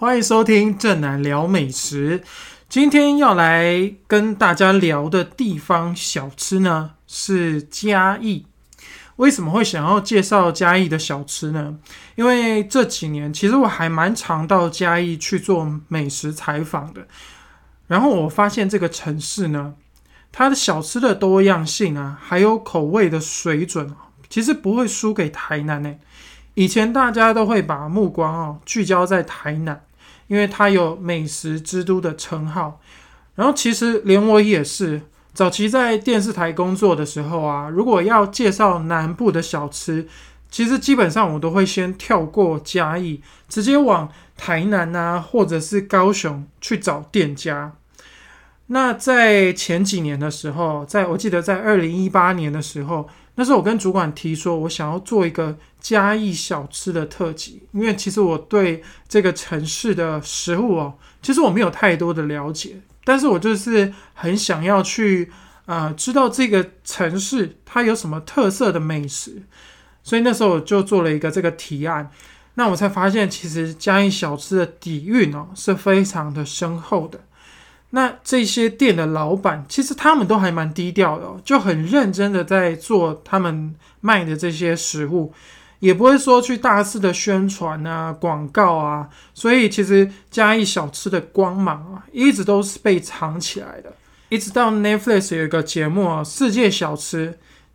欢迎收听正南聊美食。今天要来跟大家聊的地方小吃呢，是嘉义。为什么会想要介绍嘉义的小吃呢？因为这几年其实我还蛮常到嘉义去做美食采访的。然后我发现这个城市呢，它的小吃的多样性啊，还有口味的水准，其实不会输给台南呢。以前大家都会把目光哦聚焦在台南。因为它有美食之都的称号，然后其实连我也是早期在电视台工作的时候啊，如果要介绍南部的小吃，其实基本上我都会先跳过嘉义，直接往台南啊，或者是高雄去找店家。那在前几年的时候，在我记得在二零一八年的时候。那时候我跟主管提说，我想要做一个嘉义小吃的特辑，因为其实我对这个城市的食物哦，其实我没有太多的了解，但是我就是很想要去啊，知道这个城市它有什么特色的美食，所以那时候我就做了一个这个提案，那我才发现其实嘉义小吃的底蕴哦是非常的深厚的。那这些店的老板，其实他们都还蛮低调的，就很认真的在做他们卖的这些食物，也不会说去大肆的宣传啊、广告啊。所以其实嘉义小吃的光芒啊，一直都是被藏起来的。一直到 Netflix 有一个节目啊，《世界小吃》，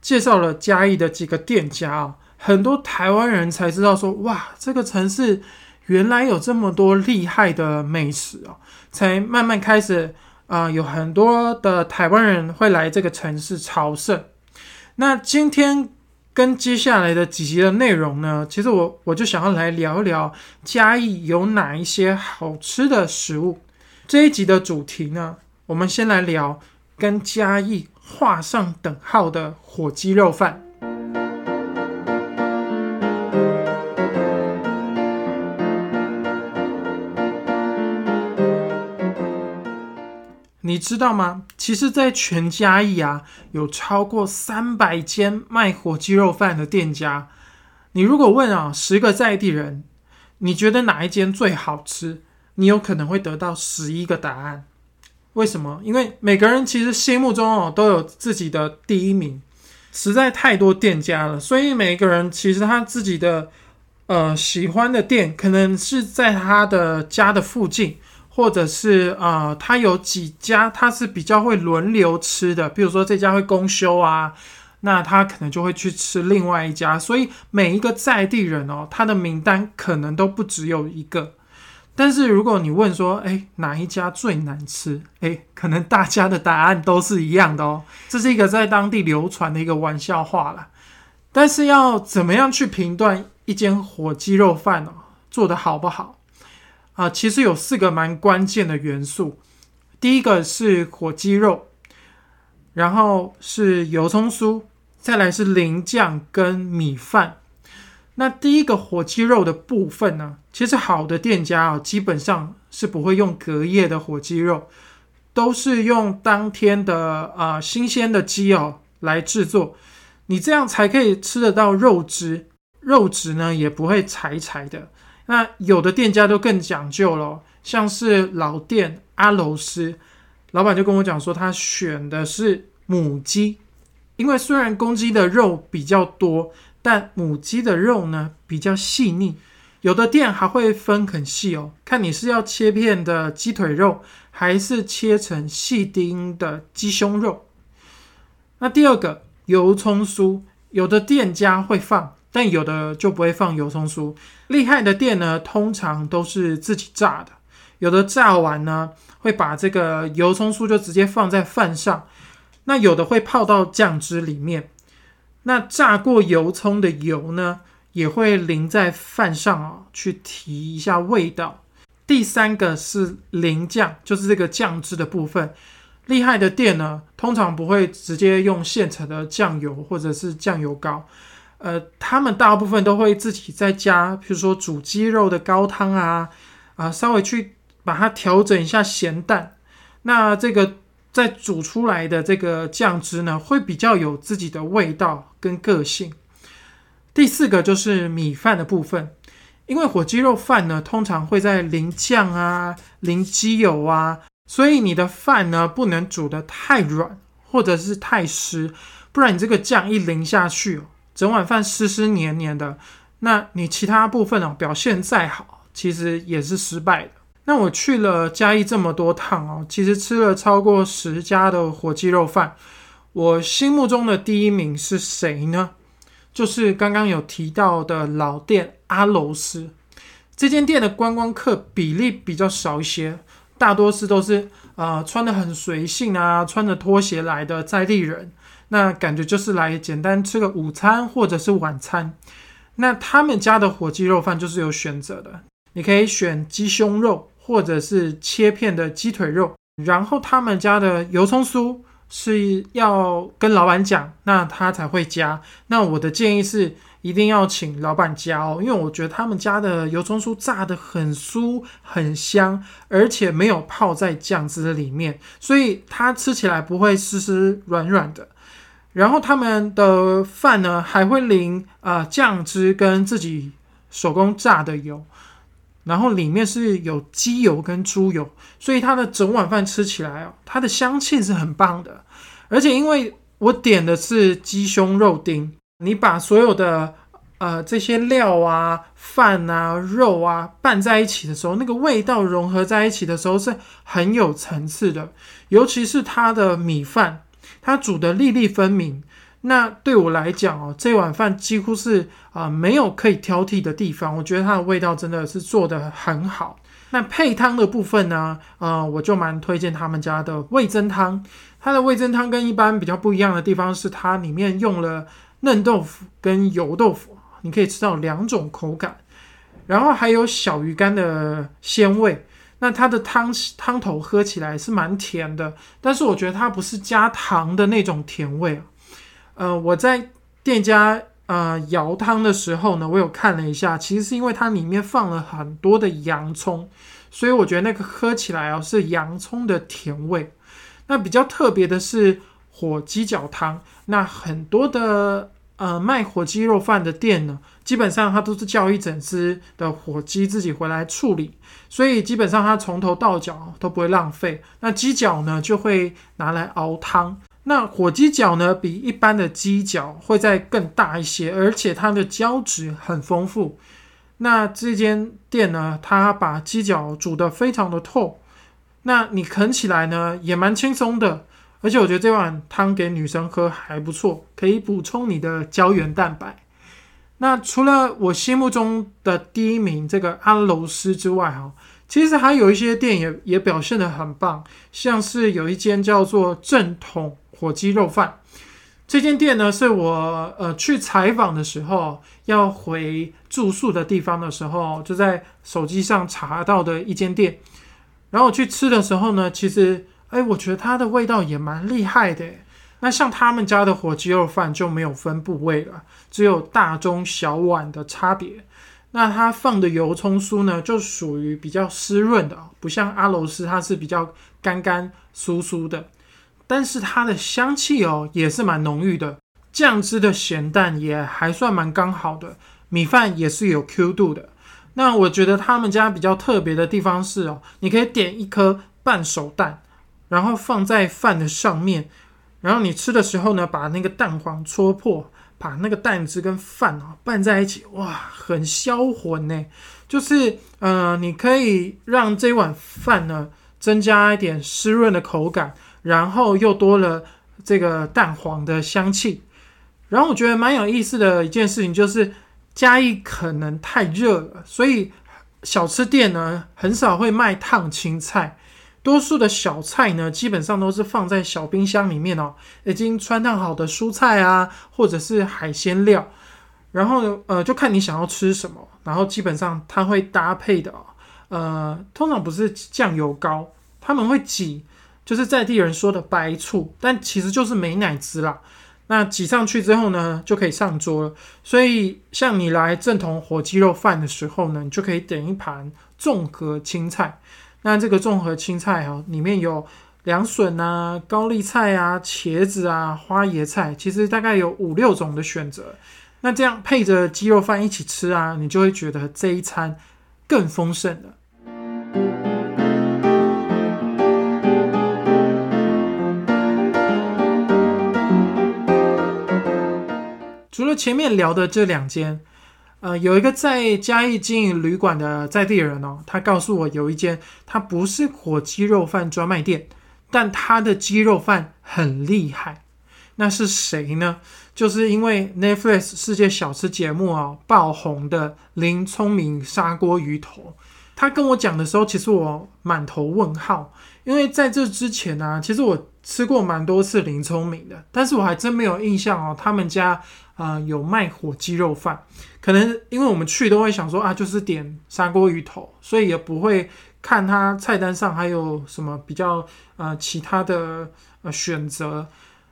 介绍了嘉义的几个店家啊，很多台湾人才知道说，哇，这个城市。原来有这么多厉害的美食哦，才慢慢开始啊，有很多的台湾人会来这个城市朝圣。那今天跟接下来的几集的内容呢，其实我我就想要来聊一聊嘉义有哪一些好吃的食物。这一集的主题呢，我们先来聊跟嘉义画上等号的火鸡肉饭。你知道吗？其实，在全家义啊，有超过三百间卖火鸡肉饭的店家。你如果问啊，十个在地人，你觉得哪一间最好吃？你有可能会得到十一个答案。为什么？因为每个人其实心目中哦都有自己的第一名，实在太多店家了，所以每个人其实他自己的呃喜欢的店，可能是在他的家的附近。或者是呃，他有几家他是比较会轮流吃的，比如说这家会公休啊，那他可能就会去吃另外一家。所以每一个在地人哦，他的名单可能都不只有一个。但是如果你问说，哎，哪一家最难吃？哎，可能大家的答案都是一样的哦。这是一个在当地流传的一个玩笑话了。但是要怎么样去评断一间火鸡肉饭哦做的好不好？啊，其实有四个蛮关键的元素。第一个是火鸡肉，然后是油葱酥，再来是淋酱跟米饭。那第一个火鸡肉的部分呢，其实好的店家啊，基本上是不会用隔夜的火鸡肉，都是用当天的啊新鲜的鸡哦来制作。你这样才可以吃得到肉汁，肉质呢也不会柴柴的。那有的店家都更讲究了，像是老店阿楼斯，老板就跟我讲说，他选的是母鸡，因为虽然公鸡的肉比较多，但母鸡的肉呢比较细腻。有的店还会分很细哦，看你是要切片的鸡腿肉，还是切成细丁的鸡胸肉。那第二个油葱酥，有的店家会放。但有的就不会放油葱酥，厉害的店呢，通常都是自己炸的。有的炸完呢，会把这个油葱酥就直接放在饭上，那有的会泡到酱汁里面。那炸过油葱的油呢，也会淋在饭上啊，去提一下味道。第三个是淋酱，就是这个酱汁的部分。厉害的店呢，通常不会直接用现成的酱油或者是酱油膏。呃，他们大部分都会自己在家，比如说煮鸡肉的高汤啊，啊，稍微去把它调整一下咸淡。那这个在煮出来的这个酱汁呢，会比较有自己的味道跟个性。第四个就是米饭的部分，因为火鸡肉饭呢，通常会在淋酱啊、淋鸡油啊，所以你的饭呢不能煮得太软或者是太湿，不然你这个酱一淋下去，整碗饭湿湿黏黏的，那你其他部分哦表现再好，其实也是失败的。那我去了嘉义这么多趟哦，其实吃了超过十家的火鸡肉饭，我心目中的第一名是谁呢？就是刚刚有提到的老店阿楼斯，这间店的观光客比例比较少一些，大多是都是呃穿的很随性啊，穿着拖鞋来的在地人，那感觉就是来简单吃个午餐或者是晚餐。那他们家的火鸡肉饭就是有选择的，你可以选鸡胸肉或者是切片的鸡腿肉，然后他们家的油葱酥。是要跟老板讲，那他才会加。那我的建议是，一定要请老板加哦，因为我觉得他们家的油葱酥炸的很酥很香，而且没有泡在酱汁里面，所以它吃起来不会湿湿软软的。然后他们的饭呢，还会淋啊酱汁跟自己手工炸的油。然后里面是有鸡油跟猪油，所以它的整碗饭吃起来哦，它的香气是很棒的。而且因为我点的是鸡胸肉丁，你把所有的呃这些料啊、饭啊、肉啊拌在一起的时候，那个味道融合在一起的时候是很有层次的。尤其是它的米饭，它煮的粒粒分明。那对我来讲哦，这碗饭几乎是啊没有可以挑剔的地方。我觉得它的味道真的是做的很好。那配汤的部分呢，呃，我就蛮推荐他们家的味增汤。它的味增汤跟一般比较不一样的地方是，它里面用了嫩豆腐跟油豆腐，你可以吃到两种口感。然后还有小鱼干的鲜味。那它的汤汤头喝起来是蛮甜的，但是我觉得它不是加糖的那种甜味啊。呃，我在店家呃舀汤的时候呢，我有看了一下，其实是因为它里面放了很多的洋葱，所以我觉得那个喝起来哦是洋葱的甜味。那比较特别的是火鸡脚汤，那很多的呃卖火鸡肉饭的店呢，基本上它都是叫一整只的火鸡自己回来处理，所以基本上它从头到脚都不会浪费。那鸡脚呢就会拿来熬汤。那火鸡脚呢，比一般的鸡脚会再更大一些，而且它的胶质很丰富。那这间店呢，它把鸡脚煮得非常的透，那你啃起来呢也蛮轻松的。而且我觉得这碗汤给女生喝还不错，可以补充你的胶原蛋白。那除了我心目中的第一名这个安楼斯之外，哈。其实还有一些店也也表现的很棒，像是有一间叫做正统火鸡肉饭，这间店呢是我呃去采访的时候要回住宿的地方的时候，就在手机上查到的一间店。然后我去吃的时候呢，其实哎，我觉得它的味道也蛮厉害的。那像他们家的火鸡肉饭就没有分部位了，只有大中小碗的差别。那它放的油葱酥呢，就属于比较湿润的，不像阿罗斯，它是比较干干酥酥的。但是它的香气哦，也是蛮浓郁的，酱汁的咸淡也还算蛮刚好的，米饭也是有 Q 度的。那我觉得他们家比较特别的地方是哦，你可以点一颗半熟蛋，然后放在饭的上面，然后你吃的时候呢，把那个蛋黄戳破。把那个蛋汁跟饭啊拌在一起，哇，很销魂呢。就是，呃，你可以让这碗饭呢增加一点湿润的口感，然后又多了这个蛋黄的香气。然后我觉得蛮有意思的一件事情就是，嘉义可能太热了，所以小吃店呢很少会卖烫青菜。多数的小菜呢，基本上都是放在小冰箱里面哦，已经穿烫好的蔬菜啊，或者是海鲜料，然后呃，就看你想要吃什么，然后基本上它会搭配的，呃，通常不是酱油膏，他们会挤，就是在地人说的白醋，但其实就是美奶滋啦。那挤上去之后呢，就可以上桌了。所以像你来正统火鸡肉饭的时候呢，你就可以点一盘综合青菜。那这个综合青菜哈，里面有凉笋啊、高丽菜啊、茄子啊、花椰菜，其实大概有五六种的选择。那这样配着鸡肉饭一起吃啊，你就会觉得这一餐更丰盛了。除了前面聊的这两间。呃，有一个在嘉义经营旅馆的在地人哦，他告诉我有一间，他不是火鸡肉饭专卖店，但他的鸡肉饭很厉害。那是谁呢？就是因为 Netflix 世界小吃节目啊爆红的林聪明砂锅鱼头。他跟我讲的时候，其实我满头问号，因为在这之前呢，其实我吃过蛮多次林聪明的，但是我还真没有印象哦，他们家。啊，有卖火鸡肉饭，可能因为我们去都会想说啊，就是点砂锅鱼头，所以也不会看它菜单上还有什么比较呃其他的呃选择。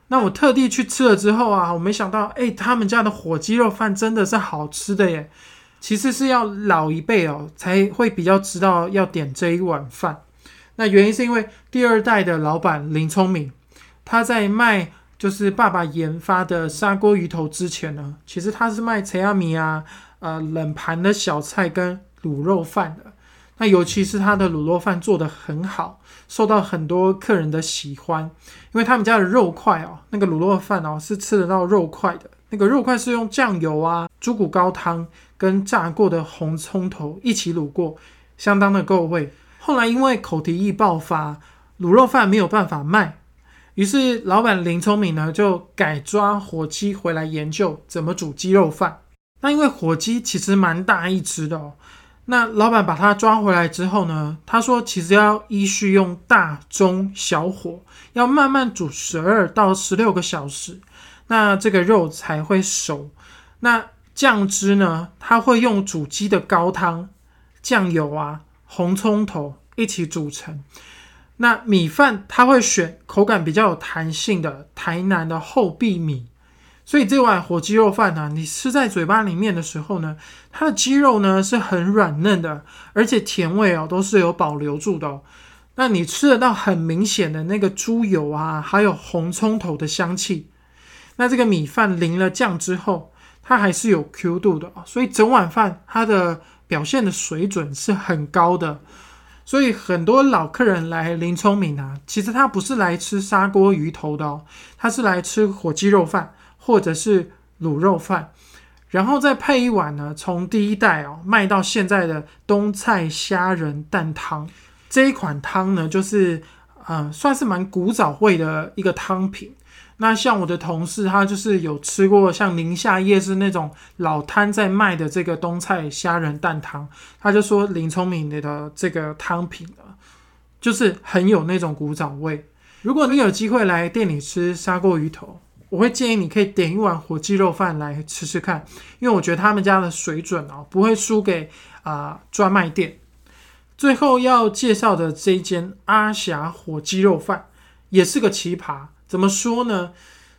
那我特地去吃了之后啊，我没想到，哎，他们家的火鸡肉饭真的是好吃的耶。其实是要老一辈哦才会比较知道要点这一碗饭。那原因是因为第二代的老板林聪明，他在卖。就是爸爸研发的砂锅鱼头之前呢，其实他是卖菜阿米啊，呃，冷盘的小菜跟卤肉饭的。那尤其是他的卤肉饭做的很好，受到很多客人的喜欢。因为他们家的肉块哦，那个卤肉饭哦是吃得到肉块的。那个肉块是用酱油啊、猪骨高汤跟炸过的红葱头一起卤过，相当的够味。后来因为口蹄疫爆发，卤肉饭没有办法卖。于是，老板林聪明呢就改抓火鸡回来研究怎么煮鸡肉饭。那因为火鸡其实蛮大一只的哦。那老板把它抓回来之后呢，他说其实要依序用大、中、小火，要慢慢煮十二到十六个小时，那这个肉才会熟。那酱汁呢，它会用煮鸡的高汤、酱油啊、红葱头一起煮成。那米饭它会选口感比较有弹性的台南的厚壁米，所以这碗火鸡肉饭呢，你吃在嘴巴里面的时候呢，它的鸡肉呢是很软嫩的，而且甜味哦都是有保留住的。那你吃得到很明显的那个猪油啊，还有红葱头的香气。那这个米饭淋了酱之后，它还是有 Q 度的所以整碗饭它的表现的水准是很高的。所以很多老客人来林聪明啊，其实他不是来吃砂锅鱼头的哦，他是来吃火鸡肉饭或者是卤肉饭，然后再配一碗呢，从第一代哦卖到现在的冬菜虾仁蛋汤这一款汤呢，就是嗯算是蛮古早味的一个汤品。那像我的同事，他就是有吃过像宁夏夜市那种老摊在卖的这个冬菜虾仁蛋汤，他就说林聪明的这个汤品啊，就是很有那种古早味。如果你有机会来店里吃砂锅鱼头，我会建议你可以点一碗火鸡肉饭来吃吃看，因为我觉得他们家的水准哦不会输给啊专卖店。最后要介绍的这一间阿霞火鸡肉饭也是个奇葩。怎么说呢？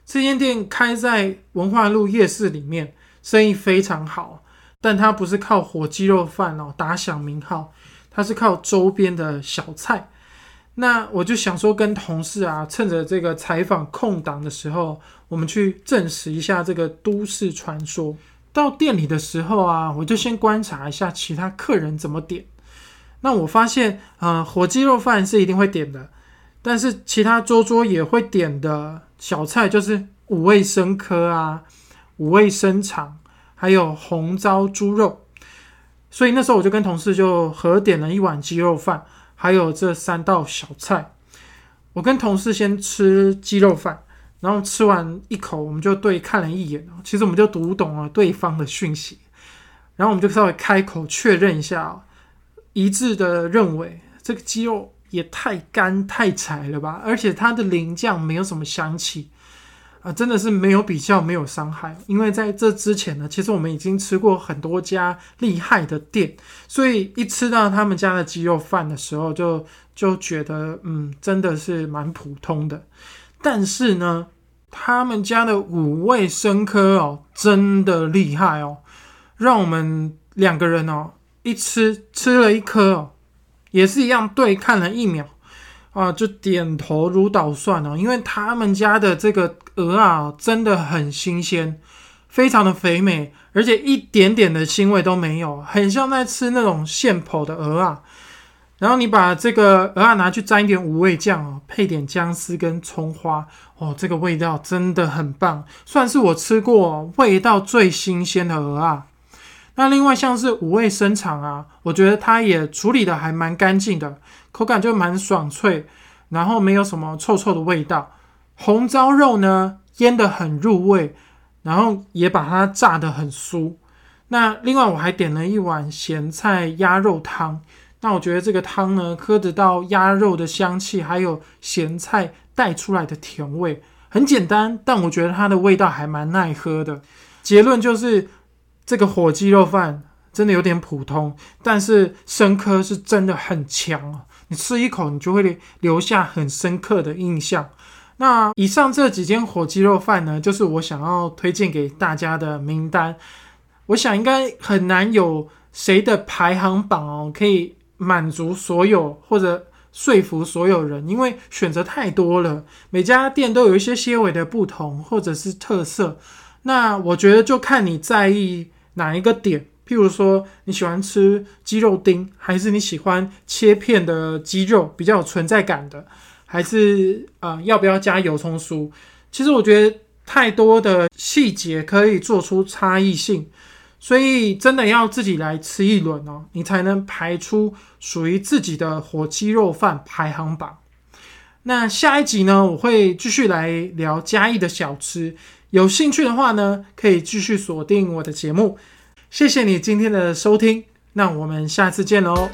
这间店开在文化路夜市里面，生意非常好。但它不是靠火鸡肉饭哦打响名号，它是靠周边的小菜。那我就想说，跟同事啊，趁着这个采访空档的时候，我们去证实一下这个都市传说。到店里的时候啊，我就先观察一下其他客人怎么点。那我发现，呃，火鸡肉饭是一定会点的。但是其他桌桌也会点的小菜就是五味生科啊，五味生肠，还有红糟猪肉。所以那时候我就跟同事就合点了一碗鸡肉饭，还有这三道小菜。我跟同事先吃鸡肉饭，然后吃完一口，我们就对看了一眼其实我们就读懂了对方的讯息，然后我们就稍微开口确认一下，一致的认为这个鸡肉。也太干太柴了吧！而且它的淋酱没有什么香气啊，真的是没有比较，没有伤害。因为在这之前呢，其实我们已经吃过很多家厉害的店，所以一吃到他们家的鸡肉饭的时候，就就觉得嗯，真的是蛮普通的。但是呢，他们家的五味生科哦，真的厉害哦，让我们两个人哦，一吃吃了一颗哦。也是一样，对看了一秒，啊，就点头如捣蒜哦。因为他们家的这个鹅啊，真的很新鲜，非常的肥美，而且一点点的腥味都没有，很像在吃那种现剖的鹅啊。然后你把这个鹅啊拿去沾一点五味酱哦，配点姜丝跟葱花哦，这个味道真的很棒，算是我吃过味道最新鲜的鹅啊。那另外像是五味生肠啊，我觉得它也处理的还蛮干净的，口感就蛮爽脆，然后没有什么臭臭的味道。红糟肉呢腌的很入味，然后也把它炸的很酥。那另外我还点了一碗咸菜鸭肉汤。那我觉得这个汤呢，喝得到鸭肉的香气，还有咸菜带出来的甜味，很简单，但我觉得它的味道还蛮耐喝的。结论就是，这个火鸡肉饭真的有点普通，但是生科是真的很强啊！你吃一口，你就会留下很深刻的印象。那以上这几间火鸡肉饭呢，就是我想要推荐给大家的名单。我想应该很难有谁的排行榜哦，可以。满足所有或者说服所有人，因为选择太多了，每家店都有一些些微的不同或者是特色。那我觉得就看你在意哪一个点，譬如说你喜欢吃鸡肉丁，还是你喜欢切片的鸡肉比较有存在感的，还是呃要不要加油葱酥？其实我觉得太多的细节可以做出差异性。所以真的要自己来吃一轮哦，你才能排出属于自己的火鸡肉饭排行榜。那下一集呢，我会继续来聊嘉义的小吃。有兴趣的话呢，可以继续锁定我的节目。谢谢你今天的收听，那我们下次见喽。